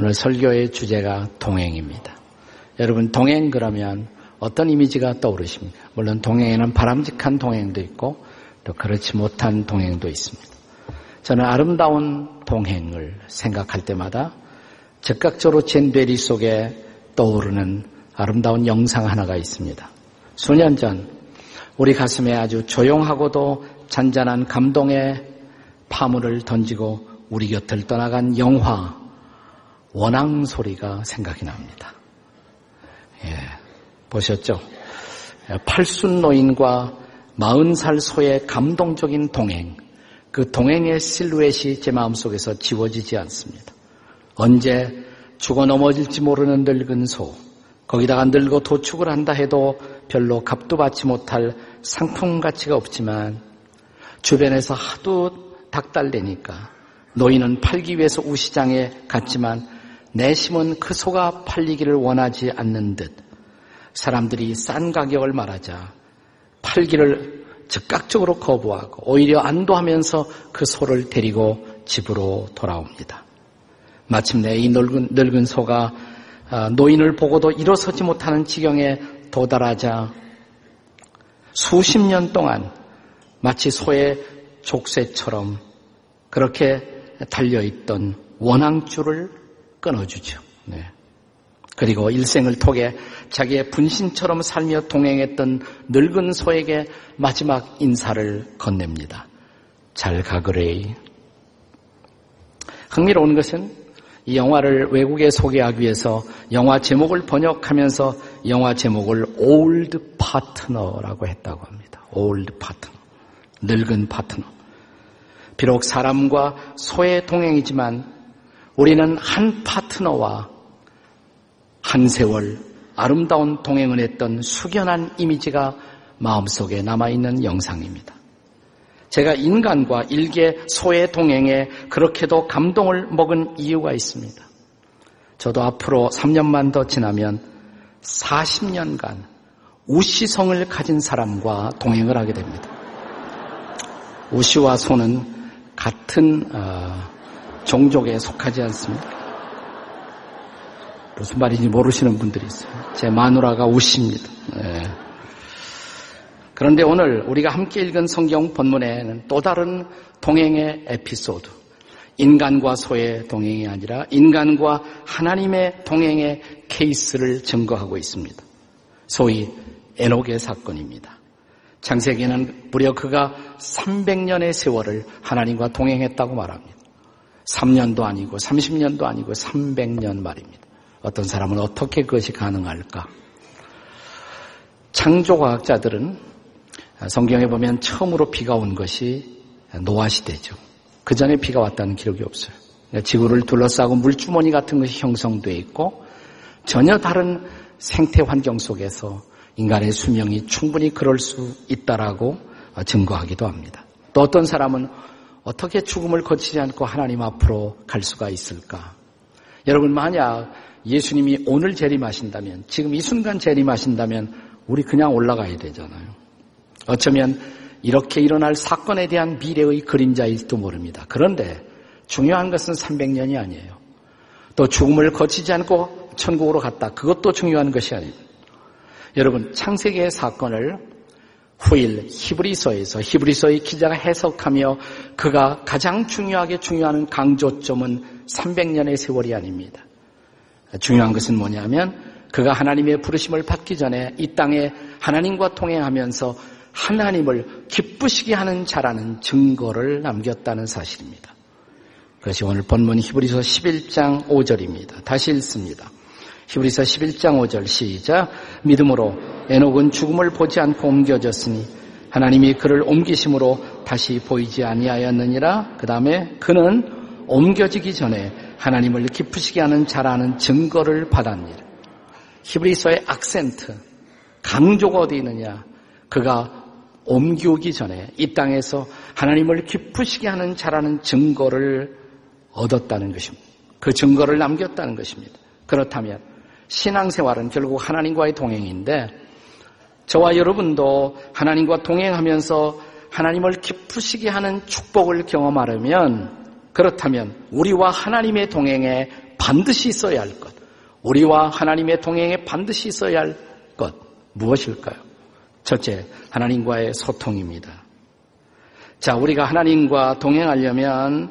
오늘 설교의 주제가 동행입니다. 여러분 동행 그러면 어떤 이미지가 떠오르십니까? 물론 동행에는 바람직한 동행도 있고 또 그렇지 못한 동행도 있습니다. 저는 아름다운 동행을 생각할 때마다 즉각적으로 제 뇌리 속에 떠오르는 아름다운 영상 하나가 있습니다. 수년 전 우리 가슴에 아주 조용하고도 잔잔한 감동의 파물을 던지고 우리 곁을 떠나간 영화 원앙 소리가 생각이 납니다. 예, 보셨죠? 팔순 노인과 마흔 살 소의 감동적인 동행, 그 동행의 실루엣이 제 마음속에서 지워지지 않습니다. 언제 죽어 넘어질지 모르는 늙은 소, 거기다가 늙어 도축을 한다 해도 별로 값도 받지 못할 상품 가치가 없지만 주변에서 하도 닥달대니까 노인은 팔기 위해서 우시장에 갔지만 내심은 그 소가 팔리기를 원하지 않는 듯 사람들이 싼 가격을 말하자 팔기를 즉각적으로 거부하고 오히려 안도하면서 그 소를 데리고 집으로 돌아옵니다. 마침내 이 늙은, 늙은 소가 아, 노인을 보고도 일어서지 못하는 지경에 도달하자 수십 년 동안 마치 소의 족쇄처럼 그렇게 달려있던 원앙줄을 끊어주죠. 네. 그리고 일생을 통해 자기의 분신처럼 살며 동행했던 늙은 소에게 마지막 인사를 건넵니다. 잘 가그레이. 흥미로운 것은 이 영화를 외국에 소개하기 위해서 영화 제목을 번역하면서 영화 제목을 Old Partner라고 했다고 합니다. Old Partner. 늙은 파트너. 비록 사람과 소의 동행이지만 우리는 한 파트너와 한 세월 아름다운 동행을 했던 숙연한 이미지가 마음속에 남아있는 영상입니다. 제가 인간과 일개 소의 동행에 그렇게도 감동을 먹은 이유가 있습니다. 저도 앞으로 3년만 더 지나면 40년간 우시성을 가진 사람과 동행을 하게 됩니다. 우시와 소는 같은 어, 종족에 속하지 않습니다. 무슨 말인지 모르시는 분들이 있어요. 제 마누라가 우시입니다. 네. 그런데 오늘 우리가 함께 읽은 성경 본문에는 또 다른 동행의 에피소드, 인간과 소의 동행이 아니라 인간과 하나님의 동행의 케이스를 증거하고 있습니다. 소위 에녹의 사건입니다. 창세기는 무려 그가 300년의 세월을 하나님과 동행했다고 말합니다. 3년도 아니고 30년도 아니고 300년 말입니다. 어떤 사람은 어떻게 그것이 가능할까? 창조과학자들은 성경에 보면 처음으로 비가 온 것이 노아 시대죠. 그 전에 비가 왔다는 기록이 없어요. 지구를 둘러싸고 물주머니 같은 것이 형성되어 있고 전혀 다른 생태 환경 속에서 인간의 수명이 충분히 그럴 수 있다라고 증거하기도 합니다. 또 어떤 사람은 어떻게 죽음을 거치지 않고 하나님 앞으로 갈 수가 있을까? 여러분 만약 예수님이 오늘 재림하신다면, 지금 이 순간 재림하신다면 우리 그냥 올라가야 되잖아요. 어쩌면 이렇게 일어날 사건에 대한 미래의 그림자일지도 모릅니다. 그런데 중요한 것은 300년이 아니에요. 또 죽음을 거치지 않고 천국으로 갔다. 그것도 중요한 것이 아닙니다. 여러분, 창세기의 사건을 후일 히브리서에서 히브리서의 기자가 해석하며 그가 가장 중요하게 중요한 강조점은 300년의 세월이 아닙니다. 중요한 것은 뭐냐면 그가 하나님의 부르심을 받기 전에 이 땅에 하나님과 통행하면서 하나님을 기쁘시게 하는 자라는 증거를 남겼다는 사실입니다. 그것이 오늘 본문 히브리서 11장 5절입니다. 다시 읽습니다. 히브리서 11장 5절 시작 믿음으로 에녹은 죽음을 보지 않고 옮겨졌으니 하나님이 그를 옮기심으로 다시 보이지 아니하였느니라 그 다음에 그는 옮겨지기 전에 하나님을 기쁘시게 하는 자라는 증거를 받았느니라. 히브리서의 악센트, 강조가 어디 있느냐? 그가 옮기기 전에 이 땅에서 하나님을 기쁘시게 하는 자라는 증거를 얻었다는 것입니다. 그 증거를 남겼다는 것입니다. 그렇다면 신앙생활은 결국 하나님과의 동행인데 저와 여러분도 하나님과 동행하면서 하나님을 기쁘시게 하는 축복을 경험하려면 그렇다면 우리와 하나님의 동행에 반드시 있어야 할 것, 우리와 하나님의 동행에 반드시 있어야 할 것, 무엇일까요? 첫째, 하나님과의 소통입니다. 자, 우리가 하나님과 동행하려면,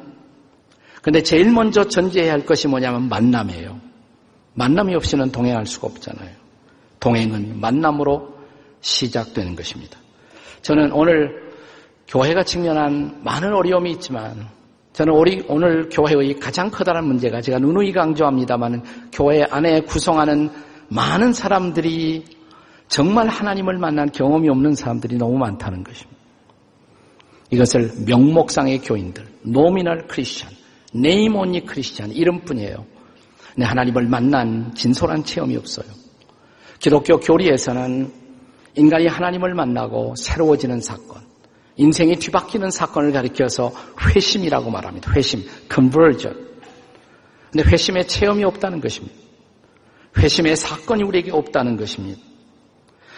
근데 제일 먼저 전제해야 할 것이 뭐냐면 만남이에요. 만남이 없이는 동행할 수가 없잖아요. 동행은 만남으로 시작되는 것입니다. 저는 오늘 교회가 직면한 많은 어려움이 있지만 저는 우리 오늘 교회의 가장 커다란 문제가 제가 누누이 강조합니다만 교회 안에 구성하는 많은 사람들이 정말 하나님을 만난 경험이 없는 사람들이 너무 많다는 것입니다. 이것을 명목상의 교인들, nominal Christian, name only Christian 이름뿐이에요. 근 하나님을 만난 진솔한 체험이 없어요. 기독교 교리에서는 인간이 하나님을 만나고 새로워지는 사건, 인생이 뒤바뀌는 사건을 가리켜서 회심이라고 말합니다. 회심, conversion. 근데 회심의 체험이 없다는 것입니다. 회심의 사건이 우리에게 없다는 것입니다.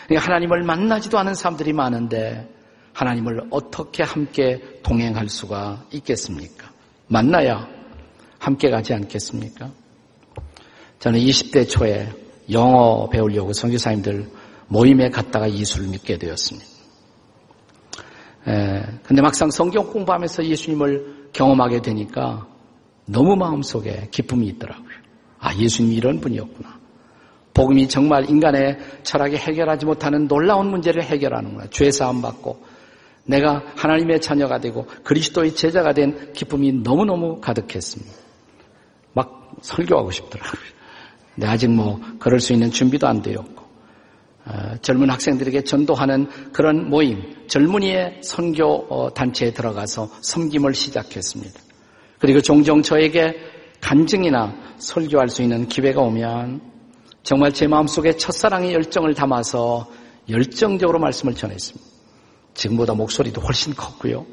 그러니까 하나님을 만나지도 않은 사람들이 많은데 하나님을 어떻게 함께 동행할 수가 있겠습니까? 만나야 함께 가지 않겠습니까? 저는 20대 초에 영어 배우려고 선교사님들 모임에 갔다가 예수를 믿게 되었습니다. 에, 근데 막상 성경 공부하면서 예수님을 경험하게 되니까 너무 마음속에 기쁨이 있더라고요. 아, 예수님이 이런 분이었구나. 복음이 정말 인간의 철학에 해결하지 못하는 놀라운 문제를 해결하는구나. 죄사함 받고 내가 하나님의 자녀가 되고 그리스도의 제자가 된 기쁨이 너무너무 가득했습니다. 막 설교하고 싶더라고요. 근데 아직 뭐 그럴 수 있는 준비도 안 되었고 어, 젊은 학생들에게 전도하는 그런 모임, 젊은이의 선교 어, 단체에 들어가서 섬김을 시작했습니다. 그리고 종종 저에게 간증이나 설교할 수 있는 기회가 오면 정말 제 마음속에 첫사랑의 열정을 담아서 열정적으로 말씀을 전했습니다. 지금보다 목소리도 훨씬 컸고요.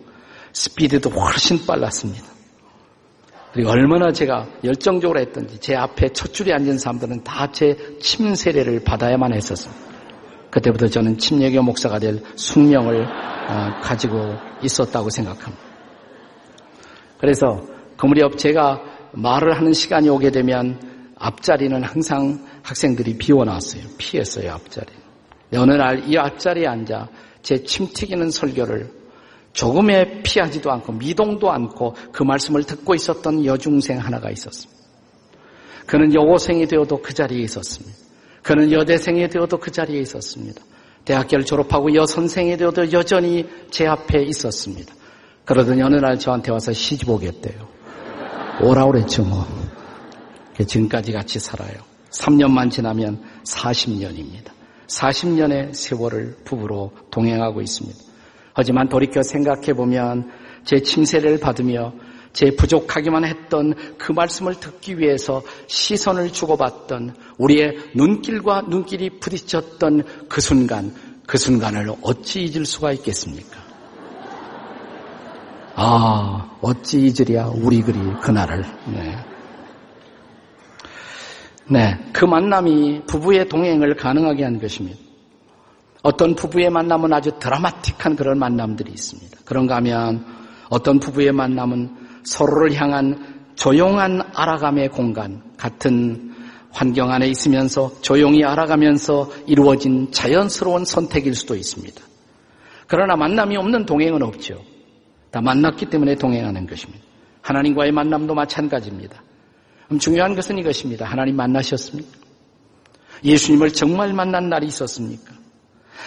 스피드도 훨씬 빨랐습니다. 그리고 얼마나 제가 열정적으로 했던지 제 앞에 첫 줄에 앉은 사람들은 다 제 침세례를 받아야만 했었습니다. 그때부터 저는 침례교 목사가 될 숙명을 어, 가지고 있었다고 생각합니다. 그래서 그 무렵 제가 말을 하는 시간이 오게 되면 앞자리는 항상 학생들이 비워놨어요. 피했어요, 앞자리. 어느 날 이 앞자리에 앉아 제 침 튀기는 설교를 조금의 피하지도 않고 미동도 않고 그 말씀을 듣고 있었던 여중생 하나가 있었습니다. 그는 여고생이 되어도 그 자리에 있었습니다. 그는 여대생이 되어도 그 자리에 있었습니다. 대학교를 졸업하고 여선생이 되어도 여전히 제 앞에 있었습니다. 그러더니 어느 날 저한테 와서 시집 오겠대요. 오라 그랬죠 뭐. 지금까지 같이 살아요. 3년만 지나면 40년입니다. 40년의 세월을 부부로 동행하고 있습니다. 하지만 돌이켜 생각해 보면 제 침세를 받으며 제 부족하기만 했던 그 말씀을 듣기 위해서 시선을 주고받던 우리의 눈길과 눈길이 부딪혔던 그 순간, 그 순간을 어찌 잊을 수가 있겠습니까? 아, 어찌 잊으랴, 우리 그리 그날을. 네. 네, 그 만남이 부부의 동행을 가능하게 한 것입니다. 어떤 부부의 만남은 아주 드라마틱한 그런 만남들이 있습니다. 그런가 하면 어떤 부부의 만남은 서로를 향한 조용한 알아감의 공간 같은 환경 안에 있으면서 조용히 알아가면서 이루어진 자연스러운 선택일 수도 있습니다. 그러나 만남이 없는 동행은 없죠. 다 만났기 때문에 동행하는 것입니다. 하나님과의 만남도 마찬가지입니다. 중요한 것은 이것입니다. 하나님 만나셨습니까? 예수님을 정말 만난 날이 있었습니까?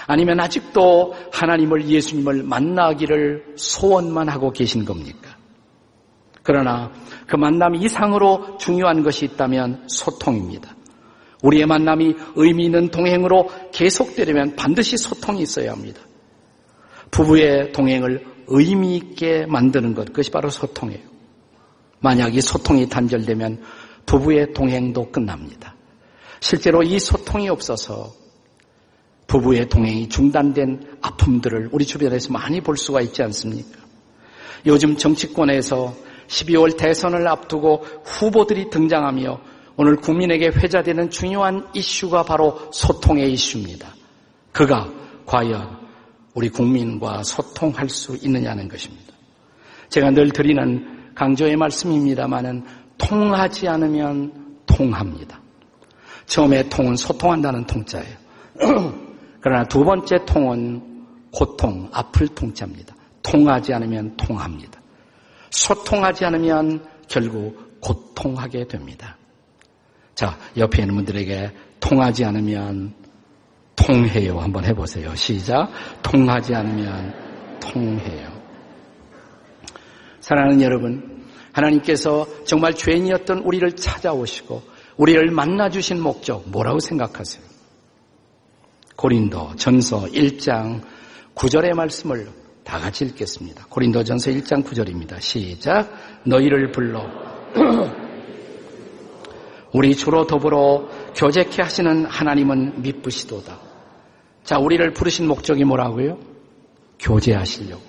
아니면 아직도 하나님을 예수님을 만나기를 소원만 하고 계신 겁니까? 그러나 그 만남 이상으로 중요한 것이 있다면 소통입니다. 우리의 만남이 의미 있는 동행으로 계속되려면 반드시 소통이 있어야 합니다. 부부의 동행을 의미 있게 만드는 것, 그것이 바로 소통이에요. 만약 이 소통이 단절되면 부부의 동행도 끝납니다. 실제로 이 소통이 없어서 부부의 동행이 중단된 아픔들을 우리 주변에서 많이 볼 수가 있지 않습니까? 요즘 정치권에서 12월 대선을 앞두고 후보들이 등장하며 오늘 국민에게 회자되는 중요한 이슈가 바로 소통의 이슈입니다. 그가 과연 우리 국민과 소통할 수 있느냐는 것입니다. 제가 늘 드리는 강조의 말씀입니다만은 통하지 않으면 통합니다. 처음에 통은 소통한다는 통자예요. 그러나 두 번째 통은 고통, 아플 통자입니다. 통하지 않으면 통합니다. 소통하지 않으면 결국 고통하게 됩니다. 자, 옆에 있는 분들에게 통하지 않으면 통해요. 한번 해보세요. 시작. 통하지 않으면 통해요. 사랑하는 여러분, 하나님께서 정말 죄인이었던 우리를 찾아오시고 우리를 만나주신 목적 뭐라고 생각하세요? 고린도 전서 1장 9절의 말씀을 다 같이 읽겠습니다. 고린도 전서 1장 9절입니다. 시작. 너희를 불러 우리 주로 더불어 교제케 하시는 하나님은 미쁘시도다. 자, 우리를 부르신 목적이 뭐라고요? 교제하시려고.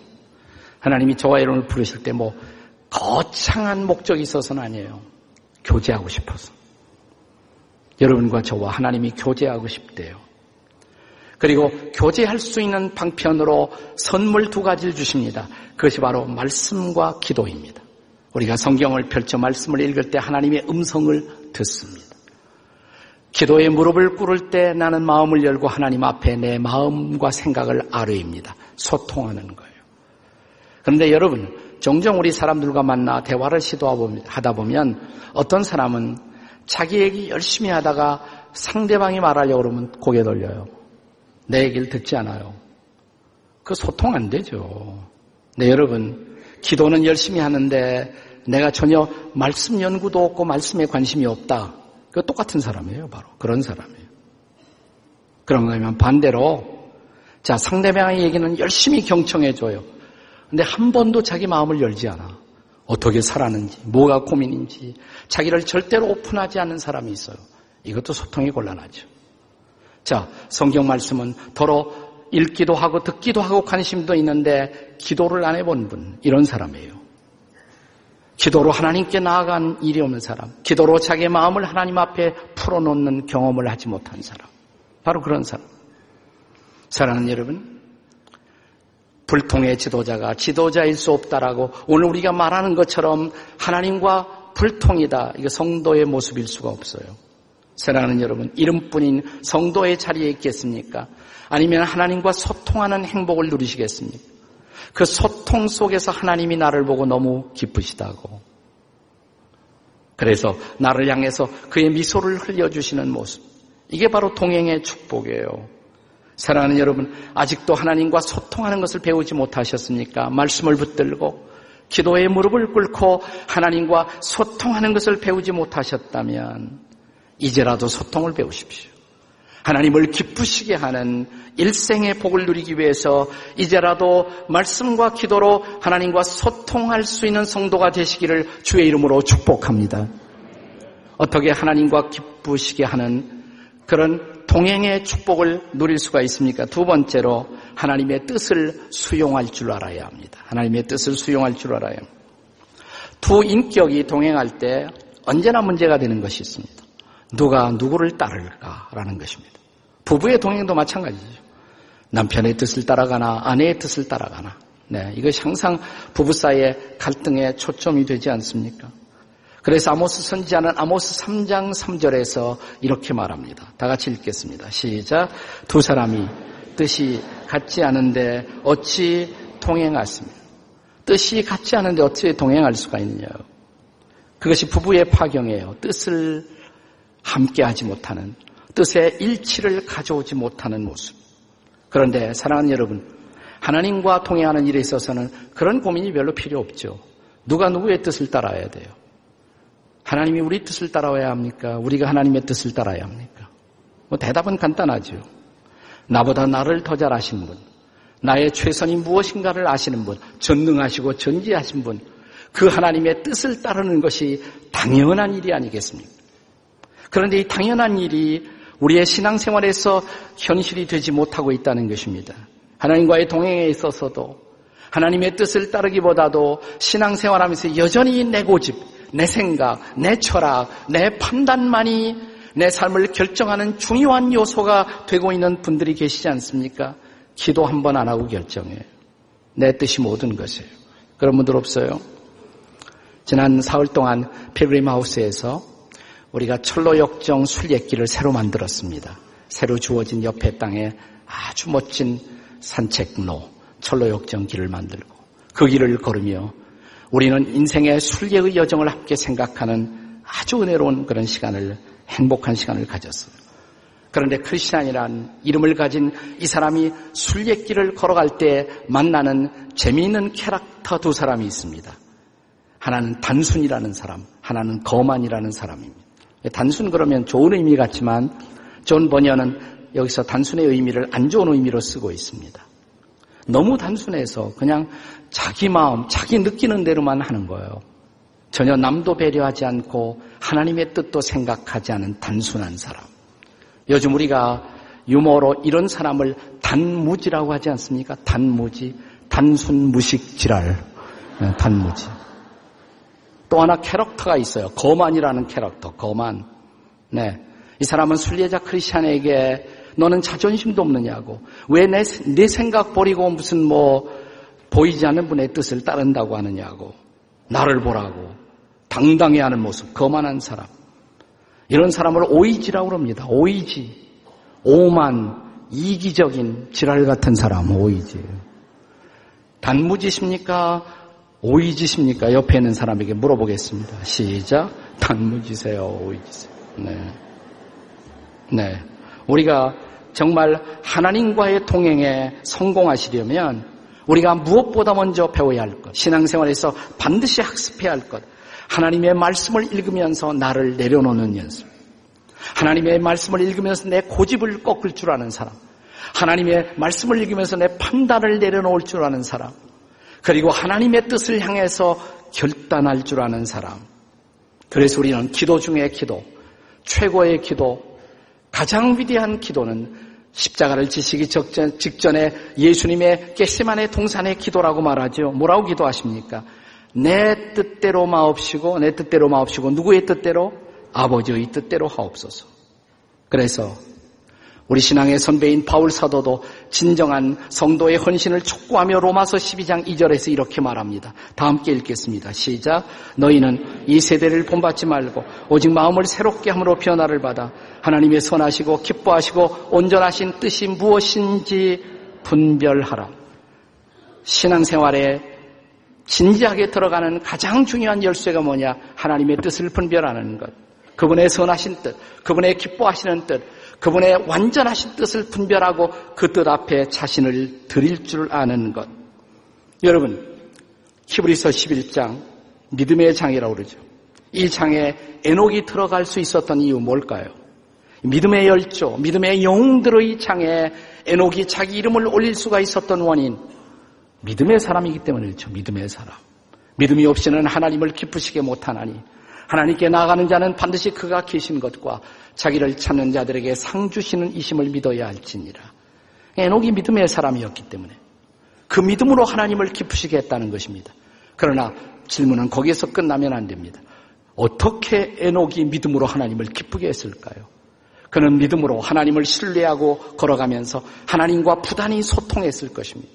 하나님이 저와 여러분을 부르실 때 뭐 거창한 목적이 있어서는 아니에요. 교제하고 싶어서. 여러분과 저와 하나님이 교제하고 싶대요. 그리고 교제할 수 있는 방편으로 선물 두 가지를 주십니다. 그것이 바로 말씀과 기도입니다. 우리가 성경을 펼쳐 말씀을 읽을 때 하나님의 음성을 듣습니다. 기도에 무릎을 꿇을 때 나는 마음을 열고 하나님 앞에 내 마음과 생각을 아뢰입니다. 소통하는 거예요. 그런데 여러분, 종종 우리 사람들과 만나 대화를 시도하다 보면 어떤 사람은 자기 얘기 열심히 하다가 상대방이 말하려고 그러면 고개 돌려요. 내 얘기를 듣지 않아요. 그 소통 안 되죠. 네, 여러분. 기도는 열심히 하는데 내가 전혀 말씀 연구도 없고 말씀에 관심이 없다. 그 똑같은 사람이에요, 바로. 그런 사람이에요. 그런 거면 반대로, 자, 상대방의 얘기는 열심히 경청해줘요. 근데 한 번도 자기 마음을 열지 않아. 어떻게 살았는지, 뭐가 고민인지, 자기를 절대로 오픈하지 않는 사람이 있어요. 이것도 소통이 곤란하죠. 자, 성경 말씀은 더러 읽기도 하고 듣기도 하고 관심도 있는데 기도를 안 해본 분, 이런 사람이에요. 기도로 하나님께 나아간 일이 없는 사람, 기도로 자기의 마음을 하나님 앞에 풀어놓는 경험을 하지 못한 사람. 바로 그런 사람. 사랑하는 여러분, 불통의 지도자가 지도자일 수 없다라고 오늘 우리가 말하는 것처럼 하나님과 불통이다. 이거 성도의 모습일 수가 없어요. 사랑하는 여러분, 이름뿐인 성도의 자리에 있겠습니까? 아니면 하나님과 소통하는 행복을 누리시겠습니까? 그 소통 속에서 하나님이 나를 보고 너무 기쁘시다고. 그래서 나를 향해서 그의 미소를 흘려주시는 모습. 이게 바로 동행의 축복이에요. 사랑하는 여러분, 아직도 하나님과 소통하는 것을 배우지 못하셨습니까? 말씀을 붙들고 기도의 무릎을 꿇고 하나님과 소통하는 것을 배우지 못하셨다면 이제라도 소통을 배우십시오. 하나님을 기쁘시게 하는 일생의 복을 누리기 위해서 이제라도 말씀과 기도로 하나님과 소통할 수 있는 성도가 되시기를 주의 이름으로 축복합니다. 어떻게 하나님과 기쁘시게 하는 그런 동행의 축복을 누릴 수가 있습니까? 두 번째로 하나님의 뜻을 수용할 줄 알아야 합니다. 하나님의 뜻을 수용할 줄 알아야 합니다. 두 인격이 동행할 때 언제나 문제가 되는 것이 있습니다. 누가 누구를 따를까라는 것입니다. 부부의 동행도 마찬가지죠. 남편의 뜻을 따라가나 아내의 뜻을 따라가나. 네, 이것이 항상 부부 사이의 갈등의 초점이 되지 않습니까? 그래서 아모스 선지자는 아모스 3장 3절에서 이렇게 말합니다. 다 같이 읽겠습니다. 시작. 두 사람이 뜻이 같지 않은데 어찌 동행하습니까? 뜻이 같지 않은데 어찌 동행할 수가 있느냐. 그것이 부부의 파경이에요. 뜻을 함께 하지 못하는, 뜻의 일치를 가져오지 못하는 모습. 그런데 사랑하는 여러분, 하나님과 통행하는 일에 있어서는 그런 고민이 별로 필요 없죠. 누가 누구의 뜻을 따라야 돼요? 하나님이 우리 뜻을 따라야 합니까? 우리가 하나님의 뜻을 따라야 합니까? 뭐 대답은 간단하죠. 나보다 나를 더 잘 아시는 분, 나의 최선이 무엇인가를 아시는 분, 전능하시고 전지하신 분, 그 하나님의 뜻을 따르는 것이 당연한 일이 아니겠습니까? 그런데 이 당연한 일이 우리의 신앙생활에서 현실이 되지 못하고 있다는 것입니다. 하나님과의 동행에 있어서도 하나님의 뜻을 따르기보다도 신앙생활하면서 여전히 내 고집, 내 생각, 내 철학, 내 판단만이 내 삶을 결정하는 중요한 요소가 되고 있는 분들이 계시지 않습니까? 기도 한 번 안 하고 결정해요. 내 뜻이 모든 것이에요. 그런 분들 없어요? 지난 사흘 동안 필그림 하우스에서 우리가 철로역정 순례길을 새로 만들었습니다. 새로 주어진 옆에 땅에 아주 멋진 산책로, 철로역정 길을 만들고 그 길을 걸으며 우리는 인생의 순례의 여정을 함께 생각하는 아주 은혜로운 그런 시간을 행복한 시간을 가졌어요. 그런데 크리스찬이란 이름을 가진 이 사람이 순례길을 걸어갈 때 만나는 재미있는 캐릭터 두 사람이 있습니다. 하나는 단순이라는 사람, 하나는 거만이라는 사람입니다. 단순 그러면 좋은 의미 같지만 존 버니언은 여기서 단순의 의미를 안 좋은 의미로 쓰고 있습니다. 너무 단순해서 그냥 자기 마음, 자기 느끼는 대로만 하는 거예요. 전혀 남도 배려하지 않고 하나님의 뜻도 생각하지 않은 단순한 사람. 요즘 우리가 유머로 이런 사람을 단무지라고 하지 않습니까? 단무지. 단순 무식 지랄. 네, 단무지. 또 하나 캐릭터가 있어요. 거만이라는 캐릭터. 거만. 네. 이 사람은 순례자 크리스찬에게 너는 자존심도 없느냐고. 왜 내 내 생각 버리고 무슨 뭐 보이지 않는 분의 뜻을 따른다고 하느냐고. 나를 보라고. 당당해 하는 모습. 거만한 사람. 이런 사람을 오이지라고 합니다. 오이지. 오만, 이기적인 지랄 같은 사람, 오이지. 단무지십니까? 오이지십니까? 옆에 있는 사람에게 물어보겠습니다. 시작. 단무지세요, 오이지세요. 네. 네. 우리가 정말 하나님과의 동행에 성공하시려면 우리가 무엇보다 먼저 배워야 할 것, 신앙생활에서 반드시 학습해야 할 것, 하나님의 말씀을 읽으면서 나를 내려놓는 연습. 하나님의 말씀을 읽으면서 내 고집을 꺾을 줄 아는 사람. 하나님의 말씀을 읽으면서 내 판단을 내려놓을 줄 아는 사람. 그리고 하나님의 뜻을 향해서 결단할 줄 아는 사람. 그래서 우리는 기도 중의 기도, 최고의 기도, 가장 위대한 기도는 십자가를 지시기 직전에 예수님의 깨시만의 동산의 기도라고 말하죠. 뭐라고 기도하십니까? 내 뜻대로 마옵시고 내 뜻대로 마옵시고 누구의 뜻대로? 아버지의 뜻대로 하옵소서. 그래서 우리 신앙의 선배인 바울 사도도 진정한 성도의 헌신을 촉구하며 로마서 12장 2절에서 이렇게 말합니다. 다 함께 읽겠습니다. 시작. 너희는 이 세대를 본받지 말고 오직 마음을 새롭게 함으로 변화를 받아 하나님의 선하시고 기뻐하시고 온전하신 뜻이 무엇인지 분별하라. 신앙생활에 진지하게 들어가는 가장 중요한 열쇠가 뭐냐? 하나님의 뜻을 분별하는 것. 그분의 선하신 뜻, 그분의 기뻐하시는 뜻, 그분의 완전하신 뜻을 분별하고 그 뜻 앞에 자신을 드릴 줄 아는 것. 여러분, 히브리서 11장 믿음의 장이라고 그러죠. 이 장에 에녹이 들어갈 수 있었던 이유 뭘까요? 믿음의 열조, 믿음의 영웅들의 장에 에녹이 자기 이름을 올릴 수가 있었던 원인, 믿음의 사람이기 때문에 그렇죠. 믿음의 사람. 믿음이 없이는 하나님을 기쁘시게 못하나니 하나님께 나아가는 자는 반드시 그가 계신 것과 자기를 찾는 자들에게 상 주시는 이심을 믿어야 할지니라. 에녹이 믿음의 사람이었기 때문에 그 믿음으로 하나님을 기쁘시게 했다는 것입니다. 그러나 질문은 거기에서 끝나면 안 됩니다. 어떻게 에녹이 믿음으로 하나님을 기쁘게 했을까요? 그는 믿음으로 하나님을 신뢰하고 걸어가면서 하나님과 부단히 소통했을 것입니다.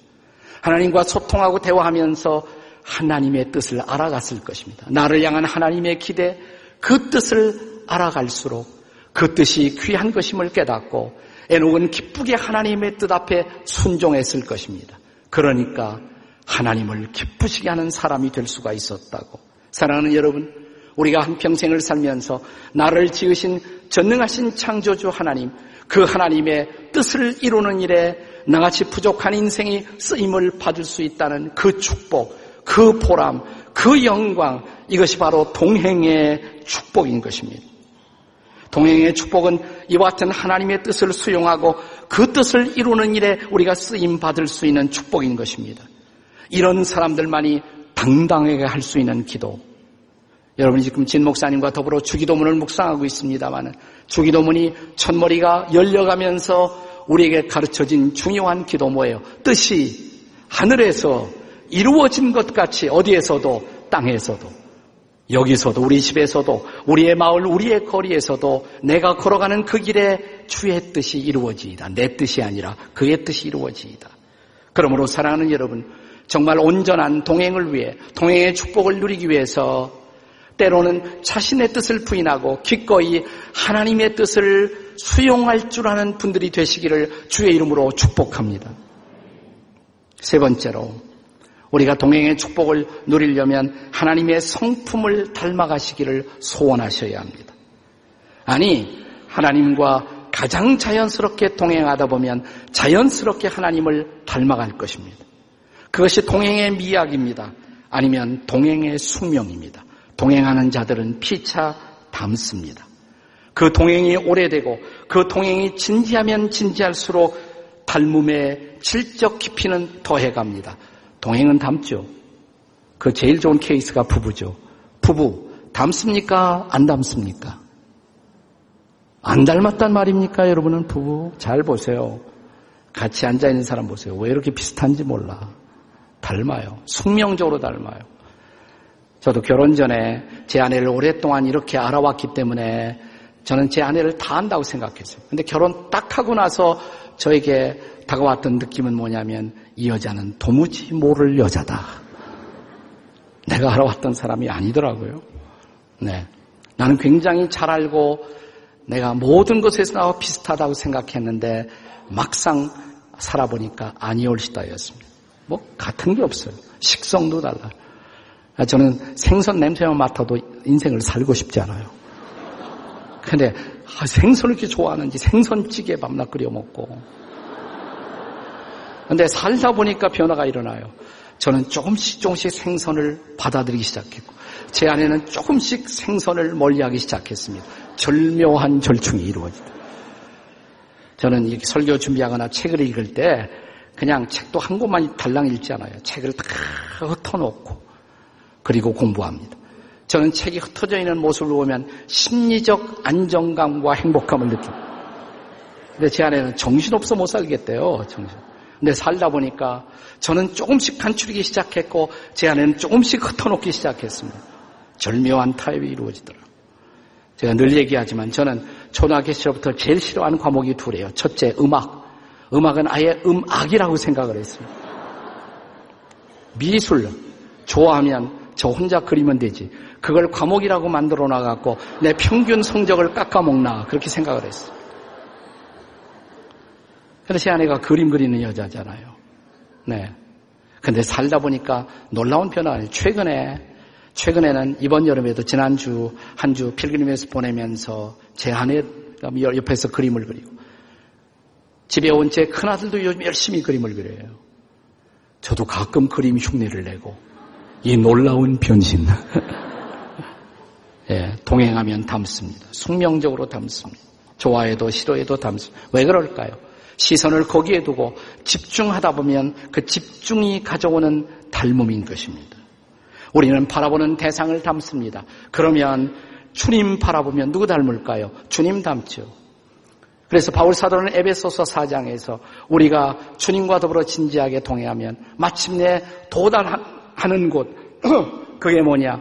하나님과 소통하고 대화하면서 하나님의 뜻을 알아갔을 것입니다. 나를 향한 하나님의 기대, 그 뜻을 알아갈수록 그 뜻이 귀한 것임을 깨닫고 에녹은 기쁘게 하나님의 뜻 앞에 순종했을 것입니다. 그러니까 하나님을 기쁘시게 하는 사람이 될 수가 있었다고. 사랑하는 여러분, 우리가 한 평생을 살면서 나를 지으신 전능하신 창조주 하나님, 그 하나님의 뜻을 이루는 일에 나같이 부족한 인생이 쓰임을 받을 수 있다는 그 축복, 그 보람, 그 영광, 이것이 바로 동행의 축복인 것입니다. 동행의 축복은 이와 같은 하나님의 뜻을 수용하고 그 뜻을 이루는 일에 우리가 쓰임 받을 수 있는 축복인 것입니다. 이런 사람들만이 당당하게 할 수 있는 기도. 여러분이 지금 진 목사님과 더불어 주기도문을 묵상하고 있습니다만 주기도문이 첫머리가 열려가면서 우리에게 가르쳐진 중요한 기도 뭐예요? 뜻이 하늘에서 이루어진 것 같이 어디에서도 땅에서도 여기서도 우리 집에서도 우리의 마을 우리의 거리에서도 내가 걸어가는 그 길에 주의 뜻이 이루어지이다. 내 뜻이 아니라 그의 뜻이 이루어지이다. 그러므로 사랑하는 여러분 정말 온전한 동행을 위해 동행의 축복을 누리기 위해서 때로는 자신의 뜻을 부인하고 기꺼이 하나님의 뜻을 수용할 줄 아는 분들이 되시기를 주의 이름으로 축복합니다. 세 번째로 우리가 동행의 축복을 누리려면 하나님의 성품을 닮아가시기를 소원하셔야 합니다. 아니 하나님과 가장 자연스럽게 동행하다 보면 자연스럽게 하나님을 닮아갈 것입니다. 그것이 동행의 미학입니다. 아니면 동행의 숙명입니다. 동행하는 자들은 피차 닮습니다. 그 동행이 오래되고 그 동행이 진지하면 진지할수록 닮음의 질적 깊이는 더해갑니다. 동행은 닮죠. 그 제일 좋은 케이스가 부부죠. 부부 닮습니까? 안 닮습니까? 안 닮았단 말입니까? 여러분은 부부 잘 보세요. 같이 앉아 있는 사람 보세요. 왜 이렇게 비슷한지 몰라. 닮아요. 숙명적으로 닮아요. 저도 결혼 전에 제 아내를 오랫동안 이렇게 알아왔기 때문에 저는 제 아내를 다 안다고 생각했어요. 근데 결혼 딱 하고 나서 저에게 다가왔던 느낌은 뭐냐면 이 여자는 도무지 모를 여자다. 내가 알아왔던 사람이 아니더라고요. 네. 나는 굉장히 잘 알고 내가 모든 것에서 나와 비슷하다고 생각했는데 막상 살아보니까 아니올시다였습니다. 뭐 같은 게 없어요. 식성도 달라요. 아, 저는 생선 냄새만 맡아도 인생을 살고 싶지 않아요. 근데 아, 생선을 이렇게 좋아하는지 생선찌개 밤낮 끓여 먹고. 근데 살다 보니까 변화가 일어나요. 저는 조금씩 조금씩 생선을 받아들이기 시작했고 제 안에는 조금씩 생선을 멀리하기 시작했습니다. 절묘한 절충이 이루어지다. 저는 이렇게 설교 준비하거나 책을 읽을 때 그냥 책도 한 권만 달랑 읽지 않아요. 책을 다 흩어놓고 그리고 공부합니다. 저는 책이 흩어져 있는 모습을 보면 심리적 안정감과 행복감을 느낍니다. 근데 제 안에는 정신없어 못 살겠대요. 정신. 근데 살다 보니까 저는 조금씩 간추리기 시작했고 제 안에는 조금씩 흩어놓기 시작했습니다. 절묘한 타협이 이루어지더라고요. 제가 늘 얘기하지만 저는 초등학교 시절부터 제일 싫어하는 과목이 둘이에요. 첫째, 음악. 음악은 아예 음악이라고 생각을 했습니다. 미술 좋아하면 저 혼자 그리면 되지. 그걸 과목이라고 만들어 놔갖고 내 평균 성적을 깎아먹나 그렇게 생각을 했어요. 제 아내가 그림 그리는 여자잖아요. 네. 근데 살다 보니까 놀라운 변화가 최근에 최근에는 이번 여름에도 지난주 한 주 필그림에서 보내면서 제 아내 옆에서 그림을 그리고 집에 온 제 큰아들도 요즘 열심히 그림을 그려요. 저도 가끔 그림 흉내를 내고 이 놀라운 변신. 예, 동행하면 닮습니다. 숙명적으로 닮습니다. 좋아해도 싫어해도 닮습니다. 왜 그럴까요? 시선을 거기에 두고 집중하다 보면 그 집중이 가져오는 닮음인 것입니다. 우리는 바라보는 대상을 닮습니다. 그러면 주님 바라보면 누구 닮을까요? 주님 닮죠. 그래서 바울 사도는 에베소서 4장에서 우리가 주님과 더불어 진지하게 동행하면 마침내 도달하는 곳 그게 뭐냐?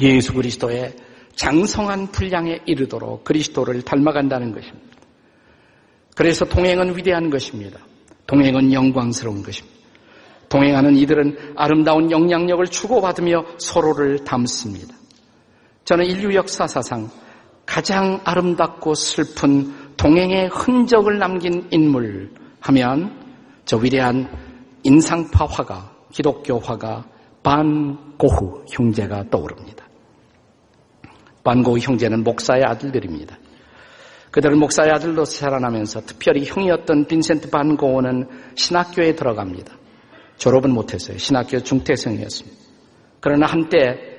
예수 그리스도의 장성한 분량에 이르도록 그리스도를 닮아간다는 것입니다. 그래서 동행은 위대한 것입니다. 동행은 영광스러운 것입니다. 동행하는 이들은 아름다운 영향력을 주고받으며 서로를 담습니다. 저는 인류 역사사상 가장 아름답고 슬픈 동행의 흔적을 남긴 인물 하면 저 위대한 인상파 화가, 기독교 화가 반 고흐 형제가 떠오릅니다. 반 고흐 형제는 목사의 아들들입니다. 그들은 목사의 아들로 살아나면서 특별히 형이었던 빈센트 반 고흐는 신학교에 들어갑니다. 졸업은 못했어요. 신학교 중퇴생이었습니다. 그러나 한때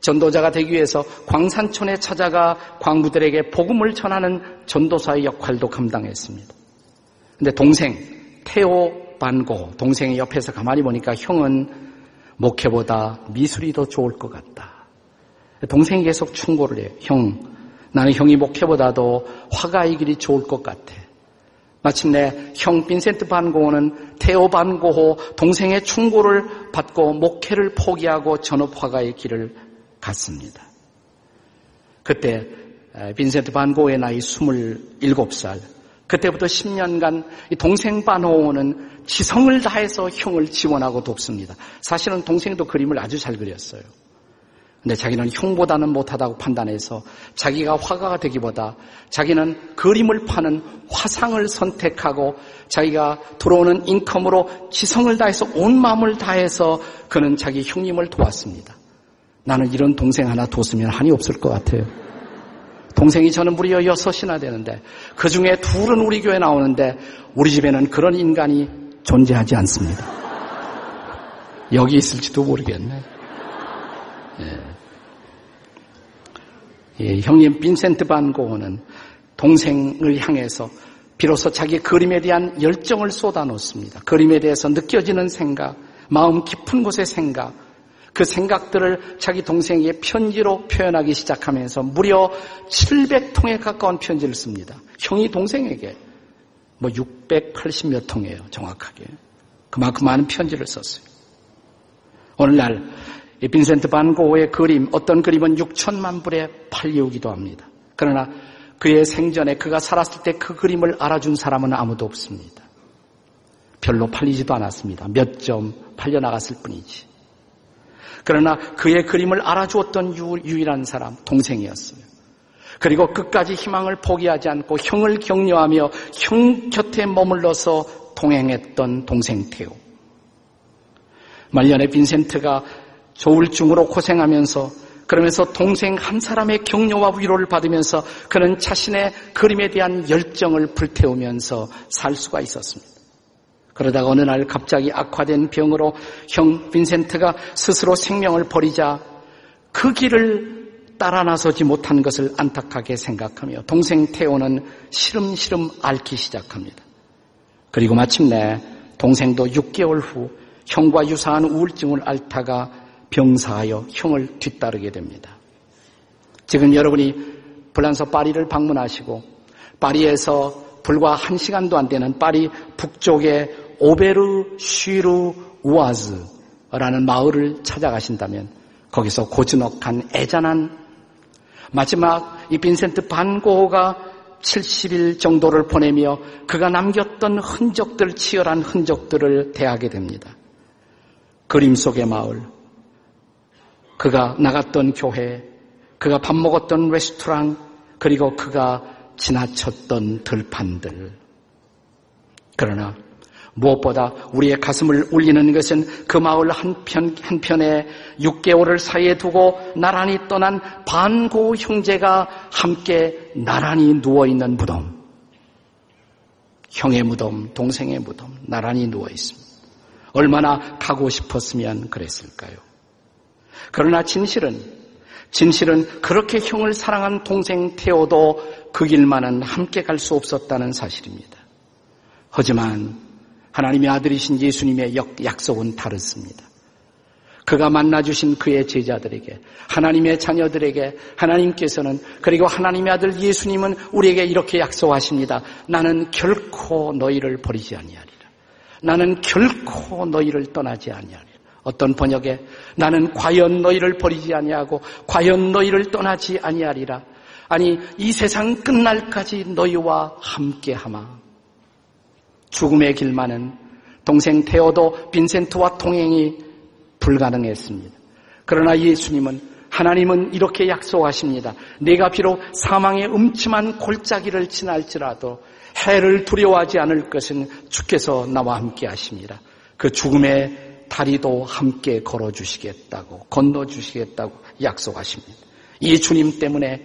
전도자가 되기 위해서 광산촌에 찾아가 광부들에게 복음을 전하는 전도사의 역할도 감당했습니다. 근데 동생 테오 반고 동생의 옆에서 가만히 보니까 형은 목회보다 미술이 더 좋을 것 같다. 동생이 계속 충고를 해요. 형, 나는 형이 목회보다도 화가의 길이 좋을 것 같아. 마침내 형 빈센트 반고호는 테오 반고호 동생의 충고를 받고 목회를 포기하고 전업 화가의 길을 갔습니다. 그때 빈센트 반고의 나이 27살, 그때부터 10년간 동생 반호는 지성을 다해서 형을 지원하고 돕습니다. 사실은 동생도 그림을 아주 잘 그렸어요. 근데 자기는 형보다는 못하다고 판단해서 자기가 화가가 되기보다 자기는 그림을 파는 화상을 선택하고 자기가 들어오는 인컴으로 지성을 다해서 온 마음을 다해서 그는 자기 형님을 도왔습니다. 나는 이런 동생 하나 뒀으면 한이 없을 것 같아요. 동생이 저는 무려 여섯이나 되는데 그 중에 둘은 우리 교회 나오는데 우리 집에는 그런 인간이 존재하지 않습니다. 여기 있을지도 모르겠네. 예. 예, 형님 빈센트 반 고흐는 동생을 향해서 비로소 자기 그림에 대한 열정을 쏟아놓습니다. 그림에 대해서 느껴지는 생각, 마음 깊은 곳의 생각, 그 생각들을 자기 동생에게 편지로 표현하기 시작하면서 무려 700통에 가까운 편지를 씁니다. 형이 동생에게 뭐 680몇 통이에요, 정확하게. 그만큼 많은 편지를 썼어요. 오늘날 이 빈센트 반 고흐의 그림, 어떤 그림은 6천만 불에 팔리우기도 합니다. 그러나 그의 생전에 그가 살았을 때 그 그림을 알아준 사람은 아무도 없습니다. 별로 팔리지도 않았습니다. 몇 점 팔려나갔을 뿐이지. 그러나 그의 그림을 알아주었던 유일한 사람, 동생이었어요. 그리고 끝까지 희망을 포기하지 않고 형을 격려하며 형 곁에 머물러서 동행했던 동생 태우. 말년에 빈센트가 조울증으로 고생하면서 그러면서 동생 한 사람의 격려와 위로를 받으면서 그는 자신의 그림에 대한 열정을 불태우면서 살 수가 있었습니다. 그러다가 어느 날 갑자기 악화된 병으로 형 빈센트가 스스로 생명을 버리자 그 길을 따라 나서지 못한 것을 안타깝게 생각하며 동생 태호는 시름시름 앓기 시작합니다. 그리고 마침내 동생도 6개월 후 형과 유사한 우울증을 앓다가 병사하여 형을 뒤따르게 됩니다. 지금 여러분이 불란서 파리를 방문하시고 파리에서 불과 한 시간도 안 되는 파리 북쪽의 오베르 쉬르 우아즈라는 마을을 찾아가신다면 거기서 고즈넉한 애잔한 마지막 이 빈센트 반고가 70일 정도를 보내며 그가 남겼던 흔적들, 치열한 흔적들을 대하게 됩니다. 그림 속의 마을, 그가 나갔던 교회, 그가 밥 먹었던 레스토랑, 그리고 그가 지나쳤던 들판들. 그러나 무엇보다 우리의 가슴을 울리는 것은 그 마을 한편, 한편에 6개월을 사이에 두고 나란히 떠난 반고 형제가 함께 나란히 누워있는 무덤. 형의 무덤, 동생의 무덤, 나란히 누워있습니다. 얼마나 가고 싶었으면 그랬을까요? 그러나 진실은, 진실은 그렇게 형을 사랑한 동생 태호도 그 길만은 함께 갈 수 없었다는 사실입니다. 하지만 하나님의 아들이신 예수님의 약속은 다르습니다. 그가 만나주신 그의 제자들에게, 하나님의 자녀들에게, 하나님께서는, 그리고 하나님의 아들 예수님은 우리에게 이렇게 약속하십니다. 나는 결코 너희를 버리지 아니하리라. 나는 결코 너희를 떠나지 아니하리라. 어떤 번역에 나는 과연 너희를 버리지 아니하고 과연 너희를 떠나지 아니하리라. 아니 이 세상 끝날까지 너희와 함께하마. 죽음의 길만은 동생 테오도 빈센트와 통행이 불가능했습니다. 그러나 예수님은 하나님은 이렇게 약속하십니다. 내가 비록 사망의 음침한 골짜기를 지날지라도 해를 두려워하지 않을 것은 주께서 나와 함께 하십니다. 그 죽음의 다리도 함께 걸어주시겠다고, 건너주시겠다고 약속하십니다. 이 주님 때문에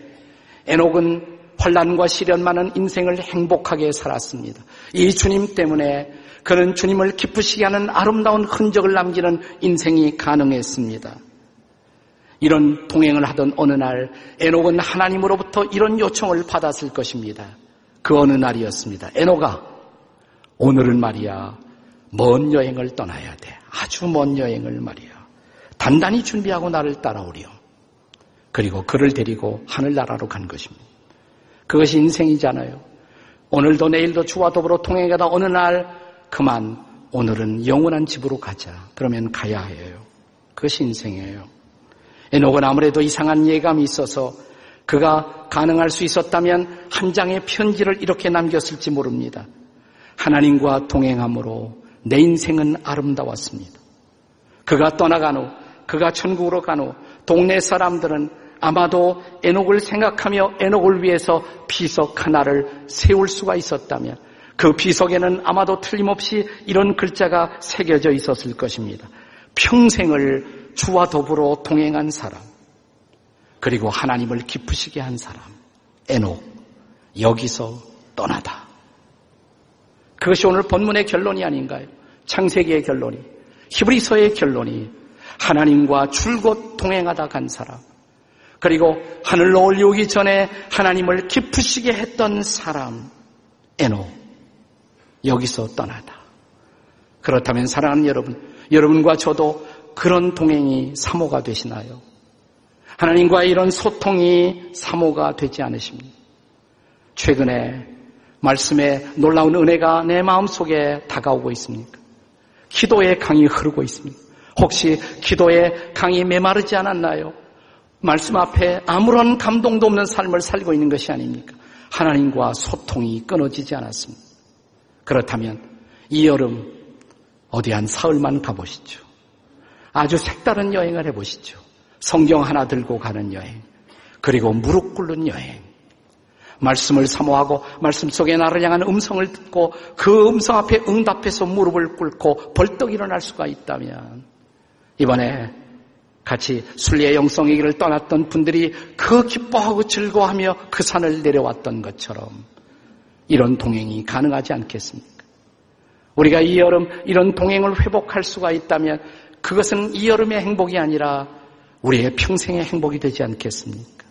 에녹은 환란과 시련 많은 인생을 행복하게 살았습니다. 이 주님 때문에 그는 주님을 기쁘시게 하는 아름다운 흔적을 남기는 인생이 가능했습니다. 이런 동행을 하던 어느 날 에녹은 하나님으로부터 이런 요청을 받았을 것입니다. 그 어느 날이었습니다. 에녹아, 오늘은 말이야 먼 여행을 떠나야 돼. 아주 먼 여행을 말이야. 단단히 준비하고 나를 따라오렴. 그리고 그를 데리고 하늘나라로 간 것입니다. 그것이 인생이잖아요. 오늘도 내일도 주와 더불어 통행하다 어느 날 그만 오늘은 영원한 집으로 가자. 그러면 가야 해요. 그것이 인생이에요. 에녹은 아무래도 이상한 예감이 있어서 그가 가능할 수 있었다면 한 장의 편지를 이렇게 남겼을지 모릅니다. 하나님과 동행함으로 내 인생은 아름다웠습니다. 그가 떠나간 후, 그가 천국으로 간 후, 동네 사람들은 아마도 에녹을 생각하며 에녹을 위해서 비석 하나를 세울 수가 있었다면 그 비석에는 아마도 틀림없이 이런 글자가 새겨져 있었을 것입니다. 평생을 주와 더불어 동행한 사람, 그리고 하나님을 기쁘시게 한 사람, 에녹, 여기서 떠나다. 그것이 오늘 본문의 결론이 아닌가요? 창세기의 결론이, 히브리서의 결론이 하나님과 줄곧 동행하다 간 사람, 그리고 하늘로 올리기 전에 하나님을 기쁘시게 했던 사람, 에노. 여기서 떠나다. 그렇다면 사랑하는 여러분, 여러분과 저도 그런 동행이 사모가 되시나요? 하나님과의 이런 소통이 사모가 되지 않으십니까? 최근에 말씀에 놀라운 은혜가 내 마음속에 다가오고 있습니까? 기도의 강이 흐르고 있습니까? 혹시 기도의 강이 메마르지 않았나요? 말씀 앞에 아무런 감동도 없는 삶을 살고 있는 것이 아닙니까? 하나님과 소통이 끊어지지 않았습니다. 그렇다면 이 여름 어디 한 사흘만 가보시죠. 아주 색다른 여행을 해보시죠. 성경 하나 들고 가는 여행. 그리고 무릎 꿇는 여행. 말씀을 사모하고 말씀 속에 나를 향한 음성을 듣고 그 음성 앞에 응답해서 무릎을 꿇고 벌떡 일어날 수가 있다면 이번에 같이 순리의 영성의 길을 떠났던 분들이 그 기뻐하고 즐거워하며 그 산을 내려왔던 것처럼 이런 동행이 가능하지 않겠습니까? 우리가 이 여름 이런 동행을 회복할 수가 있다면 그것은 이 여름의 행복이 아니라 우리의 평생의 행복이 되지 않겠습니까?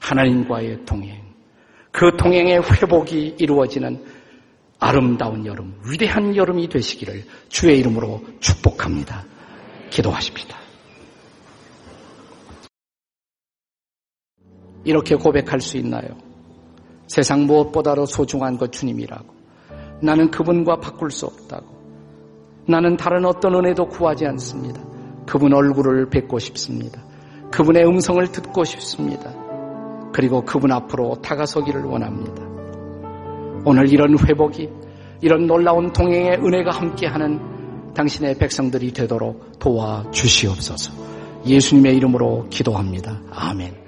하나님과의 동행, 그 동행의 회복이 이루어지는 아름다운 여름, 위대한 여름이 되시기를 주의 이름으로 축복합니다. 기도하십니다. 이렇게 고백할 수 있나요? 세상 무엇보다도 소중한 것 주님이라고. 나는 그분과 바꿀 수 없다고. 나는 다른 어떤 은혜도 구하지 않습니다. 그분 얼굴을 뵙고 싶습니다. 그분의 음성을 듣고 싶습니다. 그리고 그분 앞으로 다가서기를 원합니다. 오늘 이런 회복이, 이런 놀라운 동행의 은혜가 함께하는 당신의 백성들이 되도록 도와 주시옵소서. 예수님의 이름으로 기도합니다. 아멘.